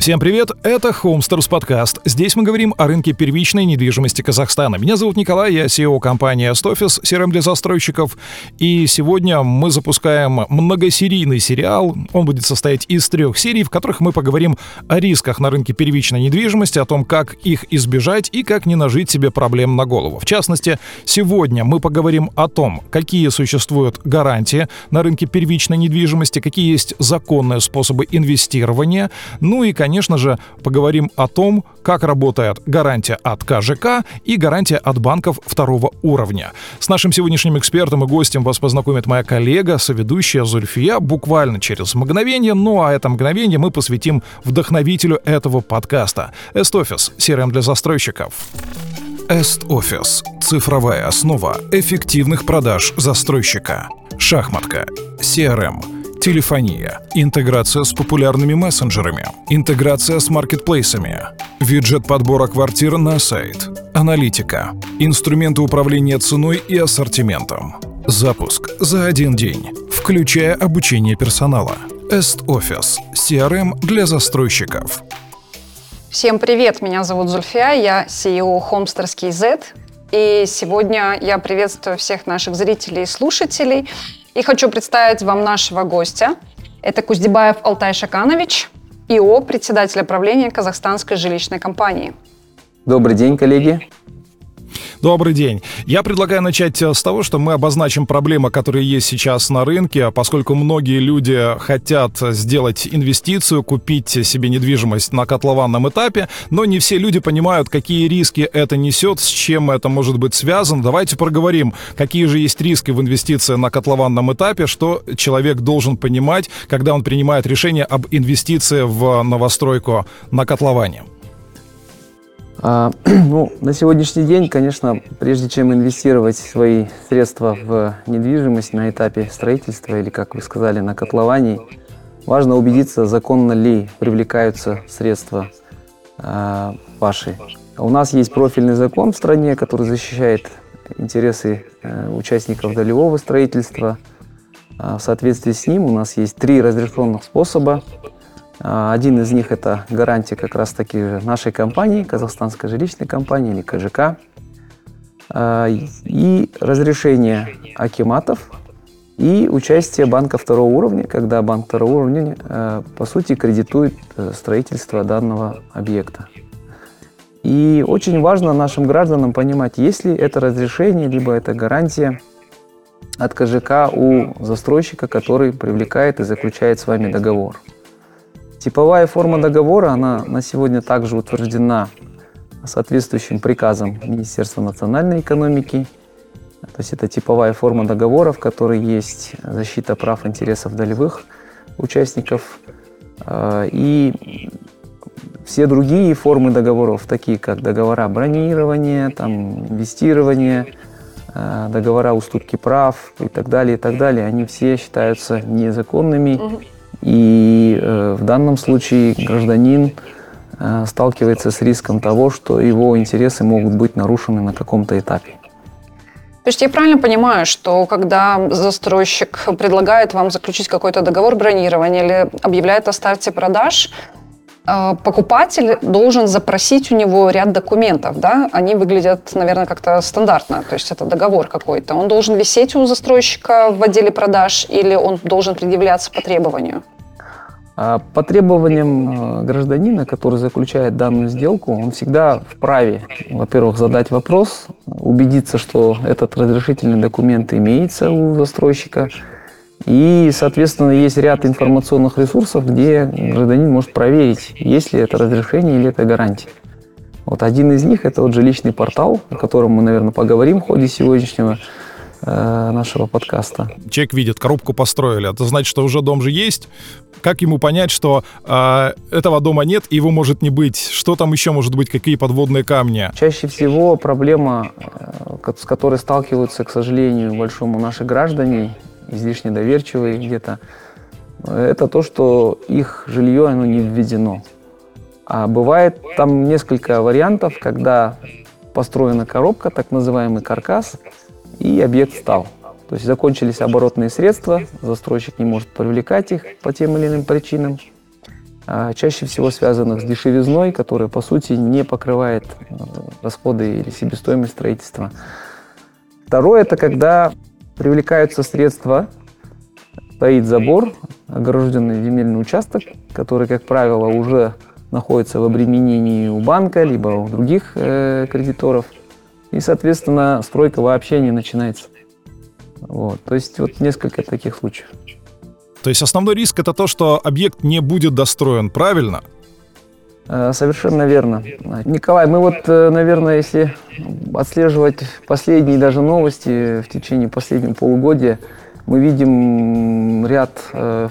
Всем привет, это Homesters подкаст. Здесь мы говорим о рынке первичной недвижимости Казахстана. Меня зовут Николай, я SEO компании Астофис, CRM для застройщиков. И сегодня мы запускаем многосерийный сериал. Он будет состоять из трех серий, в которых мы поговорим о рисках на рынке первичной недвижимости, о том, как их избежать и как не нажить себе проблем на голову. В частности, сегодня мы поговорим о том, какие существуют гарантии на рынке первичной недвижимости, какие есть законные способы инвестирования, ну и, конечно, конечно же, поговорим о том, как работает гарантия от КЖК и гарантия от банков второго уровня. С нашим сегодняшним экспертом и гостем вас познакомит моя коллега, соведущая Зульфия, буквально через мгновение, ну а это мгновение мы посвятим вдохновителю этого подкаста — Эстофис, CRM для застройщиков. Эст-офис – цифровая основа эффективных продаж застройщика. Шахматка. CRM телефония, интеграция с популярными мессенджерами, интеграция с маркетплейсами, виджет подбора квартир на сайт, аналитика, инструменты управления ценой и ассортиментом, запуск за один день, включая обучение персонала, Est-Office, CRM для застройщиков. Всем привет, меня зовут Зульфия, я CEO Homestarский Z, и сегодня я приветствую всех наших зрителей и слушателей – и хочу представить вам нашего гостя. Это Куздебаев Алтай Шаканович, ИО, председатель правления Казахстанской жилищной компании. Добрый день, коллеги. Добрый день. Я предлагаю начать э, с того, что мы обозначим проблемы, которые есть сейчас на рынке, поскольку многие люди хотят сделать инвестицию, купить себе недвижимость на котлованном этапе, но не все люди понимают, какие риски это несет, с чем это может быть связано. Давайте проговорим, какие же есть риски в инвестиции на котлованном этапе, что человек должен понимать, когда он принимает решение об инвестиции в новостройку на котловане. А, ну, на сегодняшний день, конечно, прежде чем инвестировать свои средства в недвижимость на этапе строительства или, как вы сказали, на котловании, важно убедиться, законно ли привлекаются средства а, ваши. У нас есть профильный закон в стране, который защищает интересы а, участников долевого строительства. А, в соответствии с ним у нас есть три разрешенных способа один из них – это гарантия как раз-таки нашей компании, казахстанской жилищной компании или КЖК. А, и разрешение акиматов и участие банка второго уровня, когда банк второго уровня, а, по сути, кредитует э, строительство данного объекта. И очень важно нашим гражданам понимать, есть ли это разрешение, либо это гарантия от КЖК у застройщика, который привлекает и заключает с вами договор. Типовая форма договора, она на сегодня также утверждена соответствующим приказом Министерства национальной экономики. То есть это типовая форма договора, в которой есть защита прав интересов долевых участников. А, и все другие формы договоров, такие как договора бронирования, там, инвестирования, а, договора уступки прав и так далее, и так далее, они все считаются незаконными. Угу и э, в данном случае гражданин э, сталкивается с риском того, что его интересы могут быть нарушены на каком-то этапе. То есть я правильно понимаю, что когда застройщик предлагает вам заключить какой-то договор бронирования или объявляет о старте продаж, покупатель должен запросить у него ряд документов, да? Они выглядят, наверное, как-то стандартно, то есть это договор какой-то. Он должен висеть у застройщика в отделе продаж или он должен предъявляться по требованию? А по требованиям э, гражданина, который заключает данную сделку, он всегда вправе, во-первых, задать вопрос, убедиться, что этот разрешительный документ имеется у застройщика, и, соответственно, есть ряд информационных ресурсов, где гражданин может проверить, есть ли это разрешение или это гарантия. Вот один из них – это вот жилищный портал, о котором мы, наверное, поговорим в ходе сегодняшнего Э, нашего подкаста. Человек видит, коробку построили, это значит, что уже дом же есть. Как ему понять, что э, этого дома нет и его может не быть? Что там еще может быть, какие подводные камни? Чаще всего проблема, э, с которой сталкиваются, к сожалению, большому наши граждане, излишне доверчивые где-то, это то, что их жилье оно не введено. А бывает там несколько вариантов, когда построена коробка, так называемый каркас, и объект стал. То есть закончились оборотные средства, застройщик не может привлекать их по тем или иным причинам. а чаще всего связанных с дешевизной, которая, по сути, не покрывает э, расходы или себестоимость строительства. Второе – это когда привлекаются средства, стоит забор, огражденный земельный участок, который, как правило, уже находится в обременении у банка, либо у других э, кредиторов. И, соответственно, стройка вообще не начинается. Вот. То есть вот несколько таких случаев. То есть основной риск это то, что объект не будет достроен, правильно? Э, совершенно верно. Николай, мы вот, э, наверное, если отслеживать последние даже новости в течение последнего полугодия, мы видим ряд э,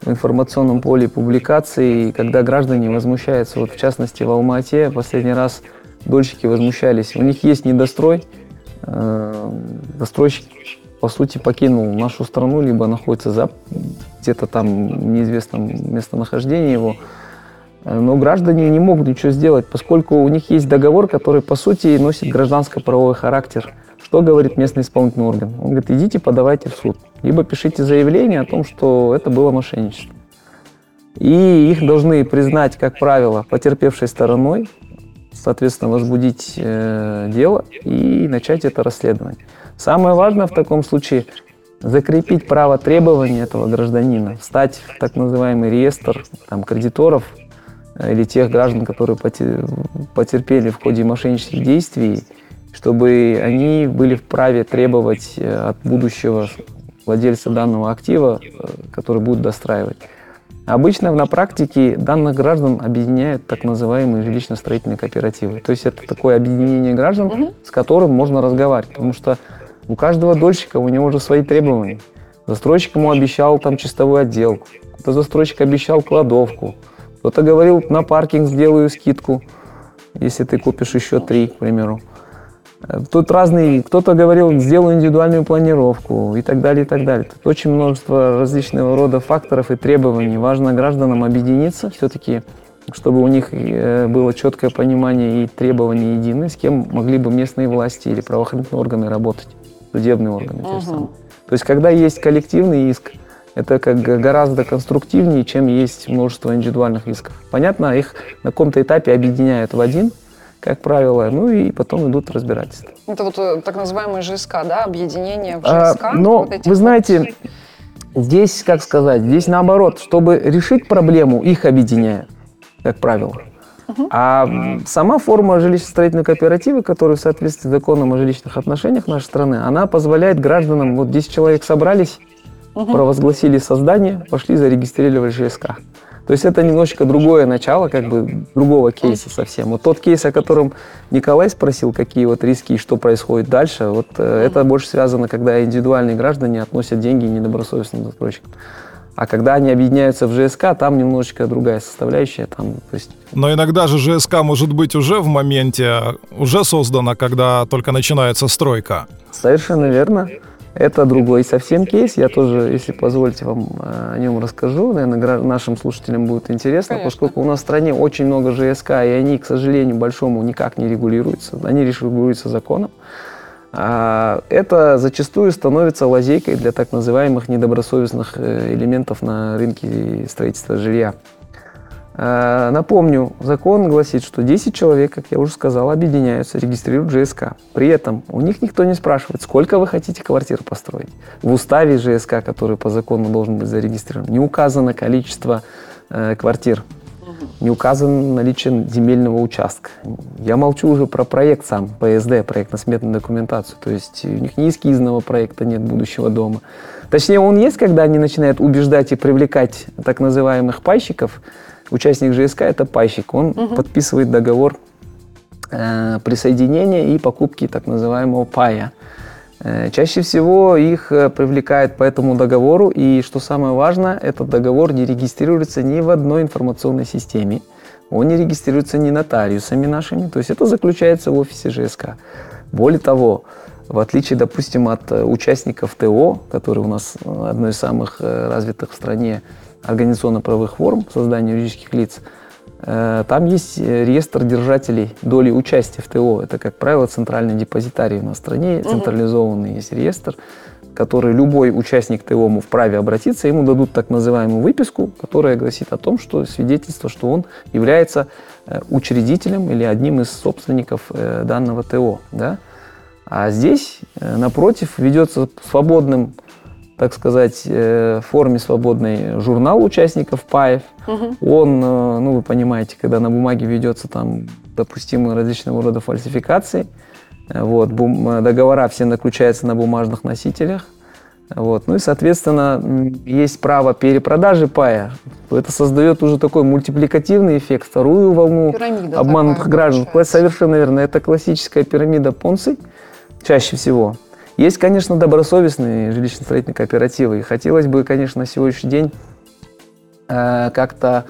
в информационном поле публикаций, когда граждане возмущаются, вот в частности в Алма-Ате последний раз дольщики возмущались, у них есть недострой, застройщик по сути, покинул нашу страну, либо находится за где-то там в неизвестном местонахождении его. Но граждане не могут ничего сделать, поскольку у них есть договор, который, по сути, носит гражданско-правовой характер. Что говорит местный исполнительный орган? Он говорит, идите подавайте в суд, либо пишите заявление о том, что это было мошенничество. И их должны признать, как правило, потерпевшей стороной, соответственно, возбудить э, дело и начать это расследование. Самое важное в таком случае закрепить право требования этого гражданина, встать в так называемый реестр там, кредиторов э, или тех граждан, которые потерпели в ходе мошеннических действий, чтобы они были вправе требовать э, от будущего владельца данного актива, э, который будет достраивать. Обычно на практике данных граждан объединяют так называемые жилищно-строительные кооперативы. То есть это такое объединение граждан, с которым можно разговаривать. Потому что у каждого дольщика у него уже свои требования. Застройщик ему обещал там чистовую отделку, застройщик обещал кладовку, кто-то говорил, на паркинг сделаю скидку, если ты купишь еще три, к примеру. Э, тут разные, кто-то говорил, сделаю индивидуальную планировку и так далее, и так далее. Тут очень множество различного рода факторов и требований. Важно гражданам объединиться все-таки, чтобы у них э, было четкое понимание и требования едины, с кем могли бы местные власти или правоохранительные органы работать судебные органы. Угу. Те То есть, когда есть коллективный иск, это как гораздо конструктивнее, чем есть множество индивидуальных исков. Понятно, их на каком-то этапе объединяют в один, как правило, ну и потом идут разбирательства. Это вот э, так называемый ЖСК, да, объединение в ЖСК? А, но, вот вы знаете, здесь, как сказать, здесь наоборот, чтобы решить проблему, их объединяют, как правило. А сама форма жилищно-строительной кооперативы, которая в соответствии с законом о жилищных отношениях нашей страны, она позволяет гражданам, вот 10 человек собрались, провозгласили создание, пошли зарегистрировали ЖСК. То есть это немножечко другое начало, как бы другого кейса совсем. Вот тот кейс, о котором Николай спросил, какие вот риски и что происходит дальше, вот э, это больше связано, когда индивидуальные граждане относят деньги недобросовестным застройщикам. А когда они объединяются в ЖСК, там немножечко другая составляющая. Там, то есть... Но иногда же ЖСК может быть уже в моменте, уже создана, когда только начинается стройка. Совершенно верно. Это другой совсем кейс. Я тоже, если позволите, вам э, о нем расскажу. Наверное, нашим слушателям будет интересно, Конечно. поскольку у нас в стране очень много ЖСК, и они, к сожалению, большому никак не регулируются. Они регулируются законом. А это зачастую становится лазейкой для так называемых недобросовестных э, элементов на рынке строительства жилья. А, напомню, закон гласит, что 10 человек, как я уже сказал, объединяются, регистрируют ЖСК. При этом у них никто не спрашивает, сколько вы хотите квартир построить. В уставе ЖСК, который по закону должен быть зарегистрирован, не указано количество э, квартир не указано наличие земельного участка. Я молчу уже про проект сам, ПСД, проектно-сметную документацию. То есть у них ни эскизного проекта нет будущего дома. Точнее, он есть, когда они начинают убеждать и привлекать так называемых пайщиков. Участник ЖСК – это пайщик. Он угу. подписывает договор э, присоединения и покупки так называемого пая. Э, чаще всего их э, привлекают по этому договору, и что самое важное, этот договор не регистрируется ни в одной информационной системе, он не регистрируется ни нотариусами нашими, то есть это заключается в офисе ЖСК. Более того, в отличие, допустим, от э, участников ТО, которые у нас одной из самых развитых в стране организационно-правовых форм создания юридических лиц, Э, там есть э, реестр держателей доли участия в ТО. Это, как правило, центральный депозитарий у нас в стране, централизованный есть реестр. который любой участник ТОМу вправе обратиться, ему дадут так называемую выписку, которая гласит о том, что свидетельство, что он является э, учредителем или одним из собственников э, данного ТО. Да? А здесь, э, напротив, ведется свободным, так сказать, в форме свободной журнал участников ПАев. Угу. Он, ну вы понимаете, когда на бумаге ведется там допустимые различного рода фальсификации – вот, договора все заключаются на бумажных носителях. Вот. Ну и, соответственно, есть право перепродажи пая. Это создает уже такой мультипликативный эффект, вторую волну Пирамида обманутых граждан. Получается. Совершенно верно. Это классическая пирамида Понци чаще всего. Есть, конечно, добросовестные жилищно-строительные кооперативы. И хотелось бы, конечно, на сегодняшний день э, как-то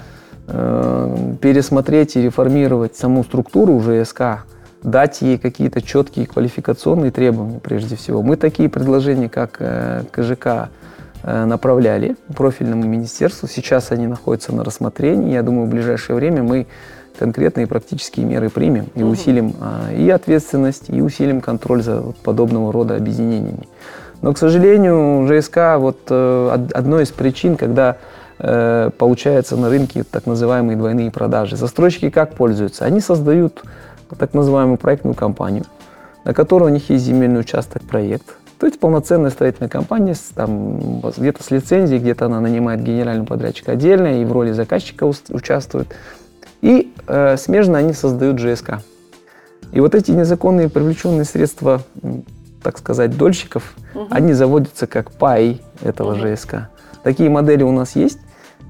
э, пересмотреть и реформировать саму структуру ЖСК дать ей какие-то четкие квалификационные требования прежде всего. Мы такие предложения, как э, КЖК, э, направляли профильному министерству. Сейчас они находятся на рассмотрении. Я думаю, в ближайшее время мы конкретные практические меры примем и усилим а, и ответственность, и усилим контроль за подобного рода объединениями. Но, к сожалению, ЖСК вот э, одной из причин, когда получается на рынке так называемые двойные продажи. Застройщики как пользуются? Они создают так называемую проектную компанию, на которой у них есть земельный участок, проект. То есть полноценная строительная компания, там, где-то с лицензией, где-то она нанимает генерального подрядчика отдельно и в роли заказчика участвует. И э, смежно они создают ЖСК. И вот эти незаконные привлеченные средства, так сказать, дольщиков, угу. они заводятся как пай этого угу. ЖСК. Такие модели у нас есть,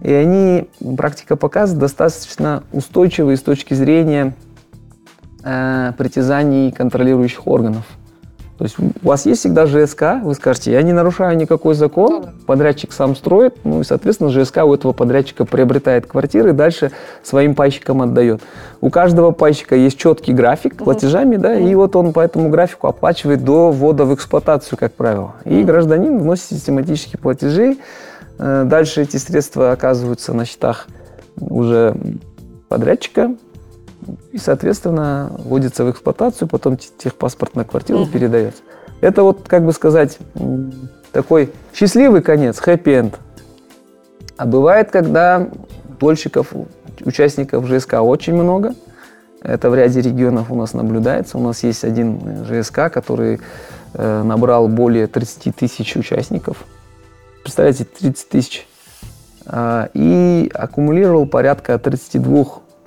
и они, практика показывает, достаточно устойчивые с точки зрения э, притязаний контролирующих органов. То есть у вас есть всегда ЖСК, вы скажете, я не нарушаю никакой закон, подрядчик сам строит, ну и, соответственно, ЖСК у этого подрядчика приобретает квартиры и дальше своим пайщикам отдает. У каждого пайщика есть четкий график платежами, да, и вот он по этому графику оплачивает до ввода в эксплуатацию, как правило. И гражданин вносит систематические платежи, э, дальше эти средства оказываются на счетах уже подрядчика, и, соответственно, вводится в эксплуатацию, потом техпаспорт на квартиру угу. передается. Это вот, как бы сказать, такой счастливый конец, хэппи-энд. А бывает, когда дольщиков, участников ЖСК очень много. Это в ряде регионов у нас наблюдается. У нас есть один ЖСК, который э, набрал более 30 тысяч участников. Представляете, 30 тысяч. Э, и аккумулировал порядка 32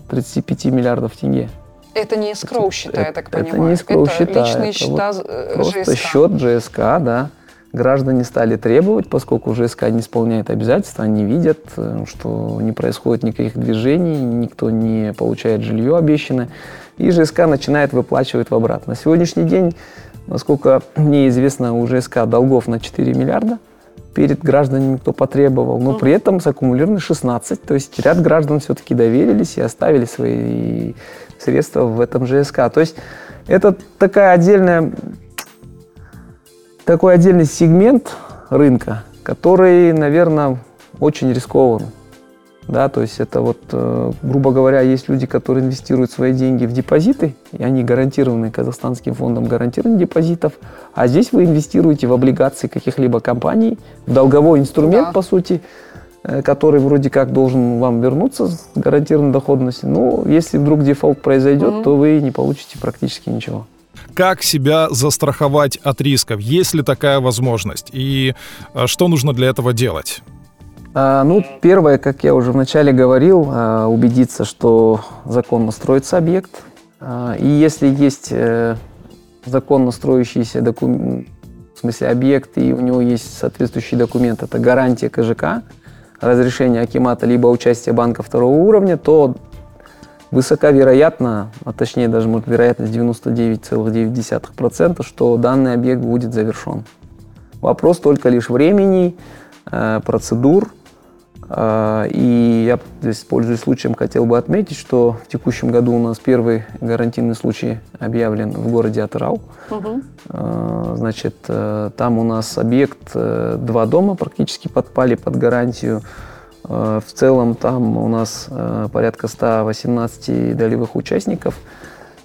35 миллиардов тенге. Это не скроу счета, я так понимаю. Это не скроу счета. личные счета вот э, Просто счет ЖСК, да. Граждане стали требовать, поскольку ЖСК не исполняет обязательства, они видят, э, что не происходит никаких движений, никто не получает жилье обещанное, и ЖСК начинает выплачивать в обратно. На сегодняшний день, насколько мне известно, у ЖСК долгов на 4 миллиарда, перед гражданами, кто потребовал, но при этом саккумулированы 16. То есть ряд граждан все-таки доверились и оставили свои средства в этом ЖСК. То есть это такая отдельная, такой отдельный сегмент рынка, который, наверное, очень рискован. Да, то есть это вот, э, грубо говоря, есть люди, которые инвестируют свои деньги в депозиты, и они гарантированы казахстанским фондом гарантированных депозитов, а здесь вы инвестируете в облигации каких-либо компаний, в долговой инструмент, да. по сути, э, который вроде как должен вам вернуться с гарантированной доходностью. Но если вдруг дефолт произойдет, угу. то вы не получите практически ничего как себя застраховать от рисков, есть ли такая возможность и э, что нужно для этого делать? А, ну, первое, как я уже вначале говорил, а, убедиться, что законно строится объект. А, и если есть э, законно строящийся документ, в смысле объект, и у него есть соответствующий документ, это гарантия КЖК, разрешение Акимата, либо участие банка второго уровня, то высока вероятно, а точнее даже может вероятность 99,9%, что данный объект будет завершен. Вопрос только лишь времени, э, процедур, и я здесь, пользуясь случаем, хотел бы отметить, что в текущем году у нас первый гарантийный случай объявлен в городе Атырау. Угу. Значит, э, там у нас объект, э, два дома практически подпали под гарантию. Э, в целом там у нас порядка 118 долевых участников.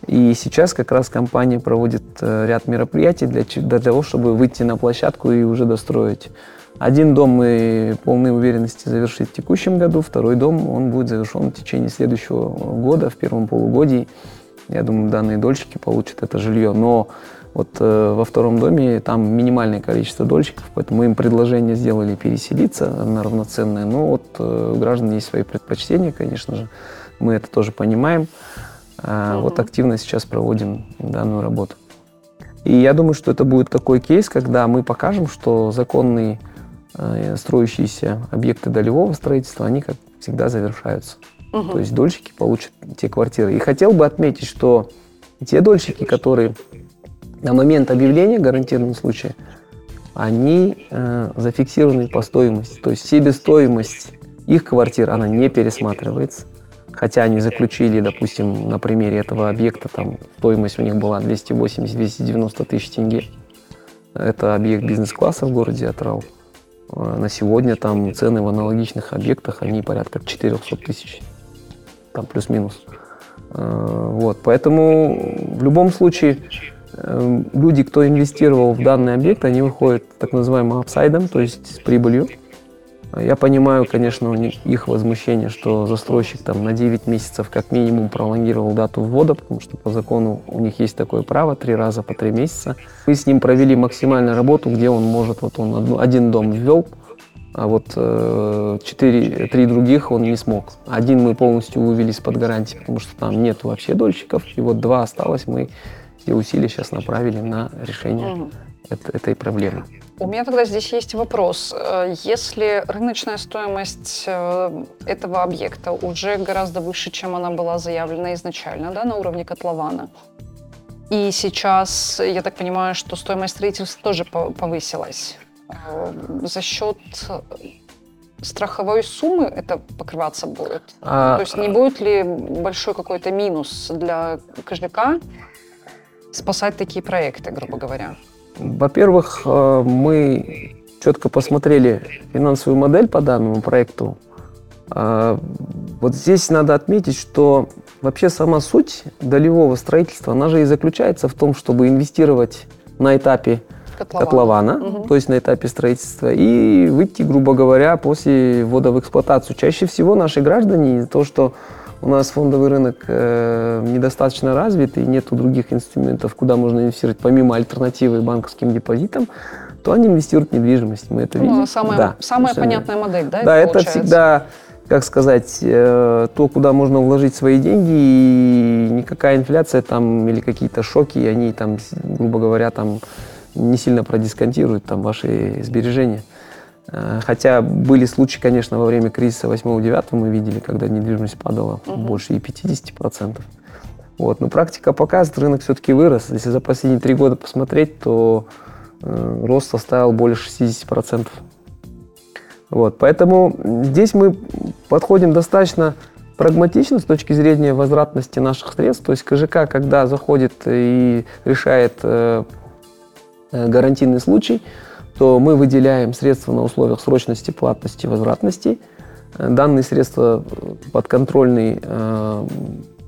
И сейчас как раз компания проводит ряд мероприятий для, для того, чтобы выйти на площадку и уже достроить. Один дом мы полной уверенности завершить в текущем году, второй дом он будет завершен в течение следующего года, в первом полугодии. Я думаю, данные дольщики получат это жилье. Но вот э, во втором доме там минимальное количество дольщиков, поэтому мы им предложение сделали переселиться на равноценное. Но вот э, у граждан есть свои предпочтения, конечно же. Мы это тоже понимаем. А, вот активно сейчас проводим данную работу. И я думаю, что это будет такой кейс, когда мы покажем, что законные э, строящиеся объекты долевого строительства, они, как всегда, завершаются. Угу. То есть дольщики получат те квартиры. И хотел бы отметить, что те дольщики, которые на момент объявления гарантированного случая, они э, зафиксированы по стоимости. То есть себестоимость их квартир, она не пересматривается. Хотя они заключили, допустим, на примере этого объекта, там стоимость у них была 280-290 тысяч тенге. Это объект бизнес-класса в городе Атрау. А на сегодня там цены в аналогичных объектах, они порядка 400 тысяч, там плюс-минус. А, вот, поэтому в любом случае э, люди, кто инвестировал в данный объект, они выходят так называемым апсайдом, то есть с прибылью. Я понимаю, конечно, их возмущение, что застройщик там на 9 месяцев как минимум пролонгировал дату ввода, потому что по закону у них есть такое право, три раза по три месяца. Мы с ним провели максимальную работу, где он может, вот он один дом ввел, а вот э, четыре, три других он не смог. Один мы полностью вывели из-под гарантии, потому что там нет вообще дольщиков, и вот два осталось, мы все усилия сейчас направили на решение этой проблемы. У меня тогда здесь есть вопрос. Э, если рыночная стоимость э, этого объекта уже гораздо выше, чем она была заявлена изначально, да, на уровне котлована, и сейчас, я так понимаю, что стоимость строительства тоже повысилась, э, за счет страховой суммы это покрываться будет? А... То есть не будет ли большой какой-то минус для КЖК спасать такие проекты, грубо говоря? Во-первых, э, мы четко посмотрели финансовую модель по данному проекту. А, вот здесь надо отметить, что вообще сама суть долевого строительства, она же и заключается в том, чтобы инвестировать на этапе котлована, котлована угу. то есть на этапе строительства, и выйти, грубо говоря, после ввода в эксплуатацию. Чаще всего наши граждане, то, что у нас фондовый рынок э, недостаточно развит и нет других инструментов, куда можно инвестировать помимо альтернативы банковским депозитам, то они инвестируют в недвижимость. Мы это ну, видим. Самая, да, самая понятная модель, да? Да, это, это всегда, как сказать, э, то, куда можно вложить свои деньги, и никакая инфляция там или какие-то шоки, они там, грубо говоря, там не сильно продисконтируют там ваши сбережения. Э, хотя были случаи, конечно, во время кризиса 8-9 мы видели, когда недвижимость падала угу. больше и 50%. Вот. Но практика показывает, рынок все-таки вырос. Если за последние три года посмотреть, то э, рост составил более 60%. Вот. Поэтому здесь мы подходим достаточно прагматично с точки зрения возвратности наших средств. То есть КЖК, когда заходит и решает э, э гарантийный случай, то мы выделяем средства на условиях срочности, платности, возвратности. Э, данные средства подконтрольны э,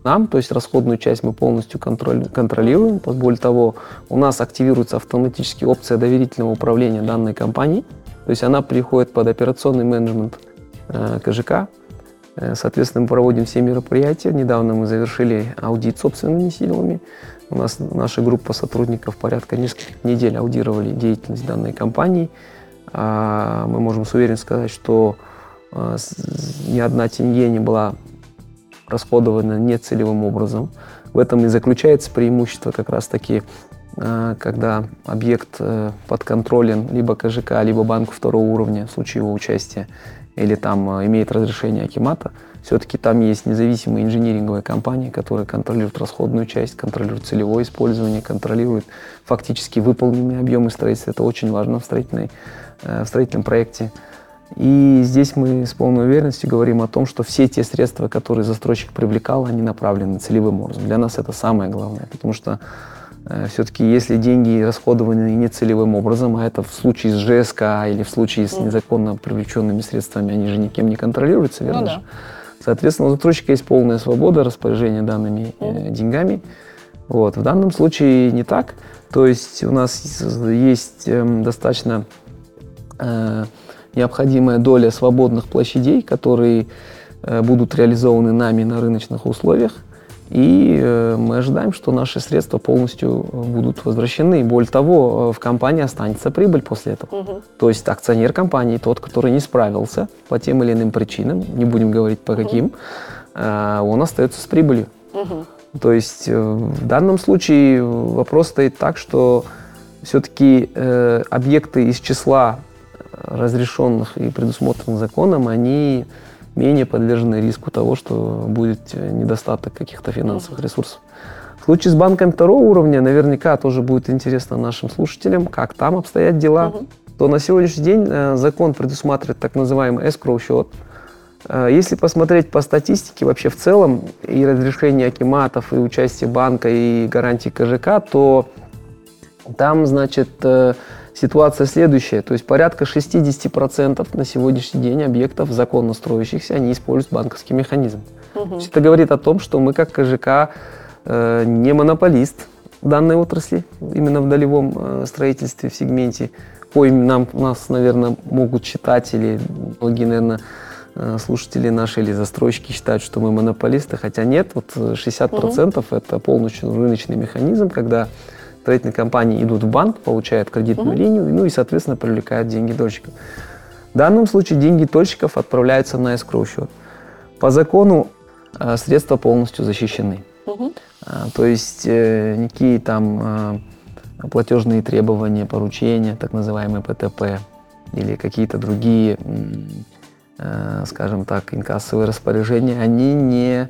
нам, то есть расходную часть мы полностью контролируем. Более того, у нас активируется автоматически опция доверительного управления данной компанией, то есть она приходит под операционный менеджмент э, КЖК. Э, соответственно, мы проводим все мероприятия. Недавно мы завершили аудит собственными силами. У нас наша группа сотрудников порядка нескольких недель аудировали деятельность данной компании. А, мы можем с уверенностью сказать, что а, ни одна тенге не была расходована нецелевым образом. В этом и заключается преимущество как раз-таки, а, когда объект э, подконтролен либо КЖК, либо банку второго уровня в случае его участия, или там имеет разрешение Акимата – все-таки там есть независимая инжиниринговая компания, которая контролирует расходную часть, контролирует целевое использование, контролирует фактически выполненные объемы строительства. Это очень важно в, строительной, э, в строительном проекте. И здесь мы с полной уверенностью говорим о том, что все те средства, которые застройщик привлекал, они направлены целевым образом. Для нас это самое главное, потому что э, все-таки если деньги расходованы не целевым образом, а это в случае с ЖСК или в случае с незаконно привлеченными средствами, они же никем не контролируются, верно ну, да. же? Соответственно, у застройщика есть полная свобода распоряжения данными э, деньгами. Вот. В данном случае не так. То есть у нас есть эм, достаточно э, необходимая доля свободных площадей, которые э, будут реализованы нами на рыночных условиях. И э, мы ожидаем, что наши средства полностью будут возвращены. Более того, в компании останется прибыль после этого. Угу. То есть акционер компании, тот, который не справился по тем или иным причинам, не будем говорить по каким, угу. он остается с прибылью. Угу. То есть в данном случае вопрос стоит так, что все-таки э, объекты из числа разрешенных и предусмотренных законом, они менее подвержены риску того, что будет недостаток каких-то финансовых ресурсов. В случае с банком второго уровня наверняка тоже будет интересно нашим слушателям, как там обстоят дела. Угу. То на сегодняшний день э, закон предусматривает так называемый escrow счет. Э, если посмотреть по статистике вообще в целом и разрешение акиматов, и участие банка, и гарантии КЖК, то там, значит, э, ситуация следующая. То есть порядка 60% на сегодняшний день объектов законно строящихся, они используют банковский механизм. Угу. Это говорит о том, что мы как КЖК э, не монополист данной отрасли, именно в долевом э, строительстве, в сегменте, коим нам, нас, наверное, могут считать, или многие, наверное, э, слушатели наши или застройщики считают, что мы монополисты, хотя нет, вот 60% угу. это полностью рыночный механизм, когда строительные компании идут в банк, получают кредитную угу. линию, ну и, соответственно, привлекают деньги дольщиков. В данном случае деньги дольщиков отправляются на escrow счет. По закону э, средства полностью защищены. Угу. То есть э, никакие там э, платежные требования, поручения, так называемые ПТП, или какие-то другие, скажем так, инкассовые распоряжения, они не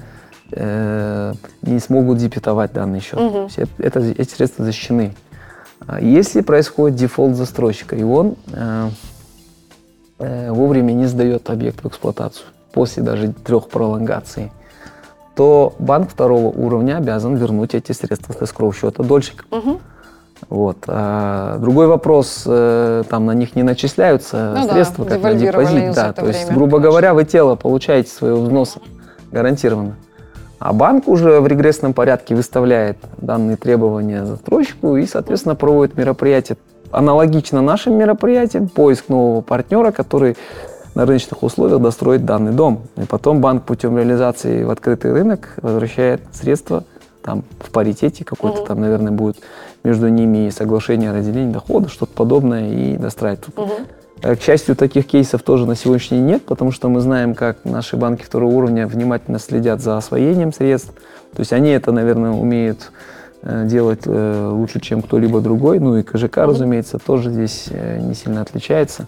э, не смогут дебетовать данный счет. Угу. Все, это, эти средства защищены. А если происходит дефолт застройщика, и он э, э, вовремя не сдает объект в эксплуатацию, после даже трех пролонгаций, то банк второго уровня обязан вернуть эти средства с эскроу счета дольщика. Угу. Вот. А другой вопрос, э, там на них не начисляются ну средства, да, как на депозит. Да, то есть, грубо конечно. говоря, вы тело получаете своего взноса гарантированно. А банк уже в регрессном порядке выставляет данные требования застройщику и, соответственно, проводит мероприятие аналогично нашим мероприятиям, поиск нового партнера, который на рыночных условиях достроит данный дом. И потом банк путем реализации в открытый рынок возвращает средства там в паритете какой-то угу. там, наверное, будет между ними соглашение о разделении дохода, что-то подобное и достраивает. Угу. Э, к счастью, таких кейсов тоже на сегодняшний день нет, потому что мы знаем, как наши банки второго уровня внимательно следят за освоением средств. То есть они это, наверное, умеют э, делать э, лучше, чем кто-либо другой. Ну и КЖК, разумеется, тоже здесь не сильно отличается.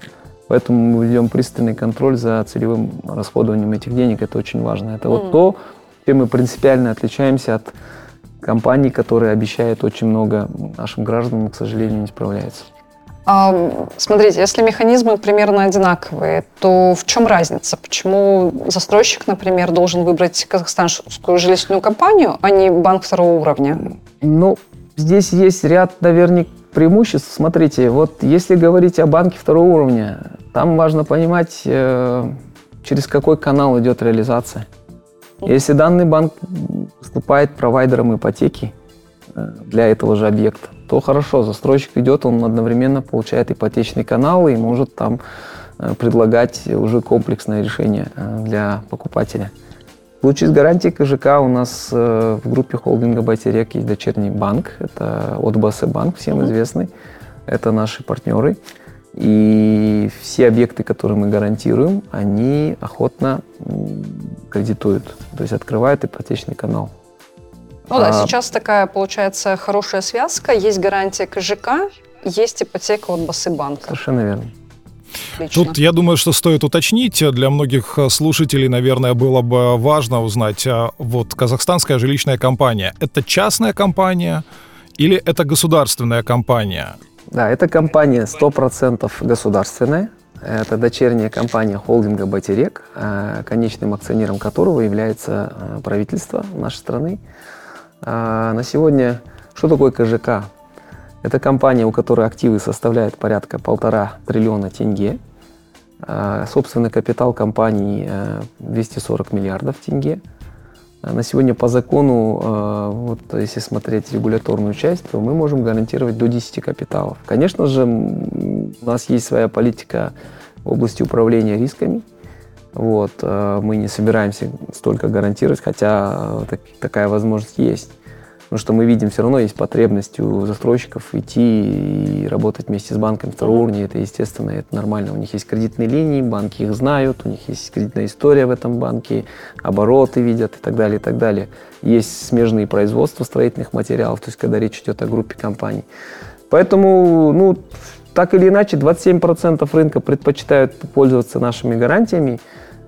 Поэтому мы ведем пристальный контроль за целевым расходованием этих денег. Это очень важно. Это вот то, чем мы принципиально отличаемся от компаний, которые обещают очень много нашим гражданам, к сожалению, не справляются. Смотрите, если механизмы примерно одинаковые, то в чем разница? Почему застройщик, например, должен выбрать казахстанскую жилищную компанию, а не банк второго уровня? Ну, здесь есть ряд, наверное, преимуществ. Смотрите, вот если говорить о банке второго уровня, там важно понимать, э, через какой канал идет реализация. Если данный банк выступает провайдером ипотеки э, для этого же объекта, то хорошо, застройщик идет, он одновременно получает ипотечный канал и может там э, предлагать уже комплексное решение э, для покупателя. В случае с гарантией КЖК у нас э, в группе холдинга Байтерек есть дочерний банк, это от БС банк, всем известный. Это наши партнеры. И все объекты, которые мы гарантируем, они охотно кредитуют, то есть открывают ипотечный канал. Ну да, а, сейчас такая получается хорошая связка. Есть гарантия КЖК, есть ипотека от Басыбанка. Совершенно верно. Отлично. Тут я думаю, что стоит уточнить. Для многих слушателей, наверное, было бы важно узнать, а вот казахстанская жилищная компания – это частная компания или это государственная компания? Да, это компания 100% государственная. Это дочерняя компания холдинга «Батерек», а конечным акционером которого является а, правительство нашей страны. А на сегодня что такое КЖК? Это компания, у которой активы составляют порядка полтора триллиона тенге. А собственный капитал компании 240 э, миллиардов тенге. На сегодня по закону, вот если смотреть регуляторную часть, то мы можем гарантировать до 10 капиталов. Конечно же, у нас есть своя политика в области управления рисками. Вот, мы не собираемся столько гарантировать, хотя такая возможность есть. Потому что мы видим, все равно есть потребность у застройщиков идти и работать вместе с банком второго уровня. Это естественно, это нормально. У них есть кредитные линии, банки их знают, у них есть кредитная история в этом банке, обороты видят и так далее, и так далее. Есть смежные производства строительных материалов, то есть когда речь идет о группе компаний. Поэтому, ну, так или иначе, 27% рынка предпочитают пользоваться нашими гарантиями.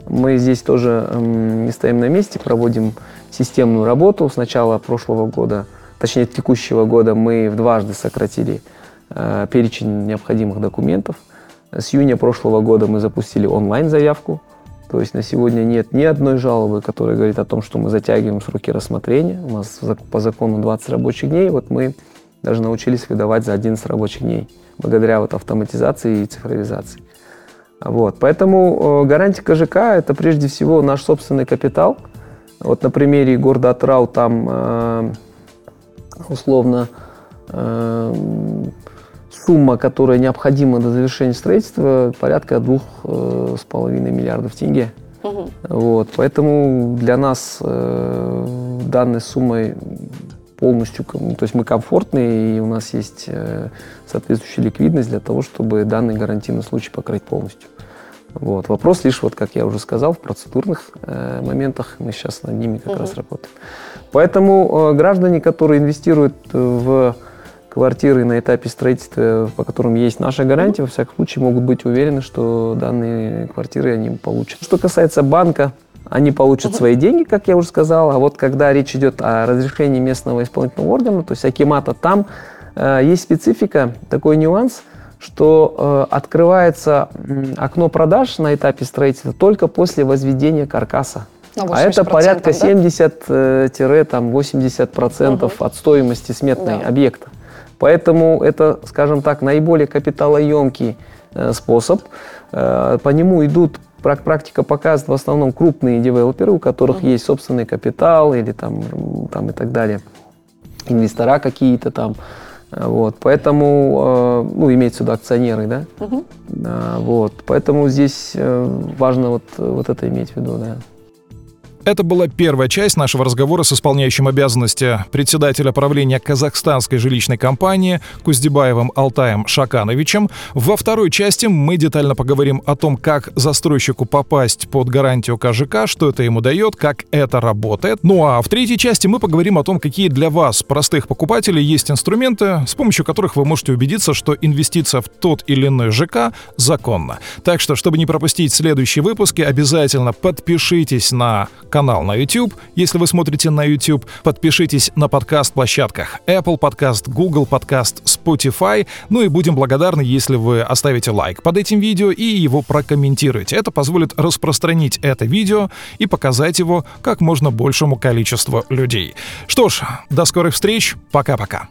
Мы здесь тоже эм, не стоим на месте, проводим системную работу. С начала прошлого года, точнее текущего года, мы в дважды сократили э, перечень необходимых документов. С июня прошлого года мы запустили онлайн-заявку. То есть на сегодня нет ни одной жалобы, которая говорит о том, что мы затягиваем сроки рассмотрения. У нас по закону 20 рабочих дней. Вот мы даже научились выдавать за 11 рабочих дней, благодаря вот автоматизации и цифровизации. Вот. Поэтому э, гарантия КЖК – это прежде всего наш собственный капитал – вот на примере города Атрау там э, условно э, сумма, которая необходима для завершения строительства, порядка двух э, с половиной миллиардов тенге. Угу. Вот, поэтому для нас э, данной суммой полностью, то есть мы комфортны, и у нас есть э, соответствующая ликвидность для того, чтобы данный гарантийный случай покрыть полностью. Вот. Вопрос лишь, вот как я уже сказал, в процедурных э, моментах. Мы сейчас над ними как угу. раз работаем. Поэтому э, граждане, которые инвестируют в квартиры на этапе строительства, по которым есть наша гарантия, во всяком случае могут быть уверены, что данные квартиры они получат. Что касается банка, они получат свои деньги, как я уже сказал. А вот когда речь идет о разрешении местного исполнительного органа, то есть Акимата, там э, есть специфика, такой нюанс – что э, открывается окно продаж на этапе строительства только после возведения каркаса. А это порядка да? 70-80% угу. от стоимости сметной да. объекта. Поэтому это, скажем так, наиболее капиталоемкий э, способ. Э, по нему идут практика показывает в основном крупные девелоперы, у которых есть собственный капитал или там, там и так далее, инвестора какие-то там. Вот, поэтому, э, ну, имеется в виду акционеры, да? Угу. Вот, поэтому здесь э, важно вот, вот это иметь в виду, да. Это была первая часть нашего разговора с исполняющим обязанности председателя правления казахстанской жилищной компании Куздебаевым Алтаем Шакановичем. Во второй части мы детально поговорим о том, как застройщику попасть под гарантию КЖК, что это ему дает, как это работает. Ну а в третьей части мы поговорим о том, какие для вас, простых покупателей, есть инструменты, с помощью которых вы можете убедиться, что инвестиция в тот или иной ЖК законна. Так что, чтобы не пропустить следующие выпуски, обязательно подпишитесь на канал на YouTube. Если вы смотрите на YouTube, подпишитесь на подкаст-площадках Apple Podcast, Google Podcast, Spotify. Ну и будем благодарны, если вы оставите лайк под этим видео и его прокомментируете. Это позволит распространить это видео и показать его как можно большему количеству людей. Что ж, до скорых встреч. Пока-пока.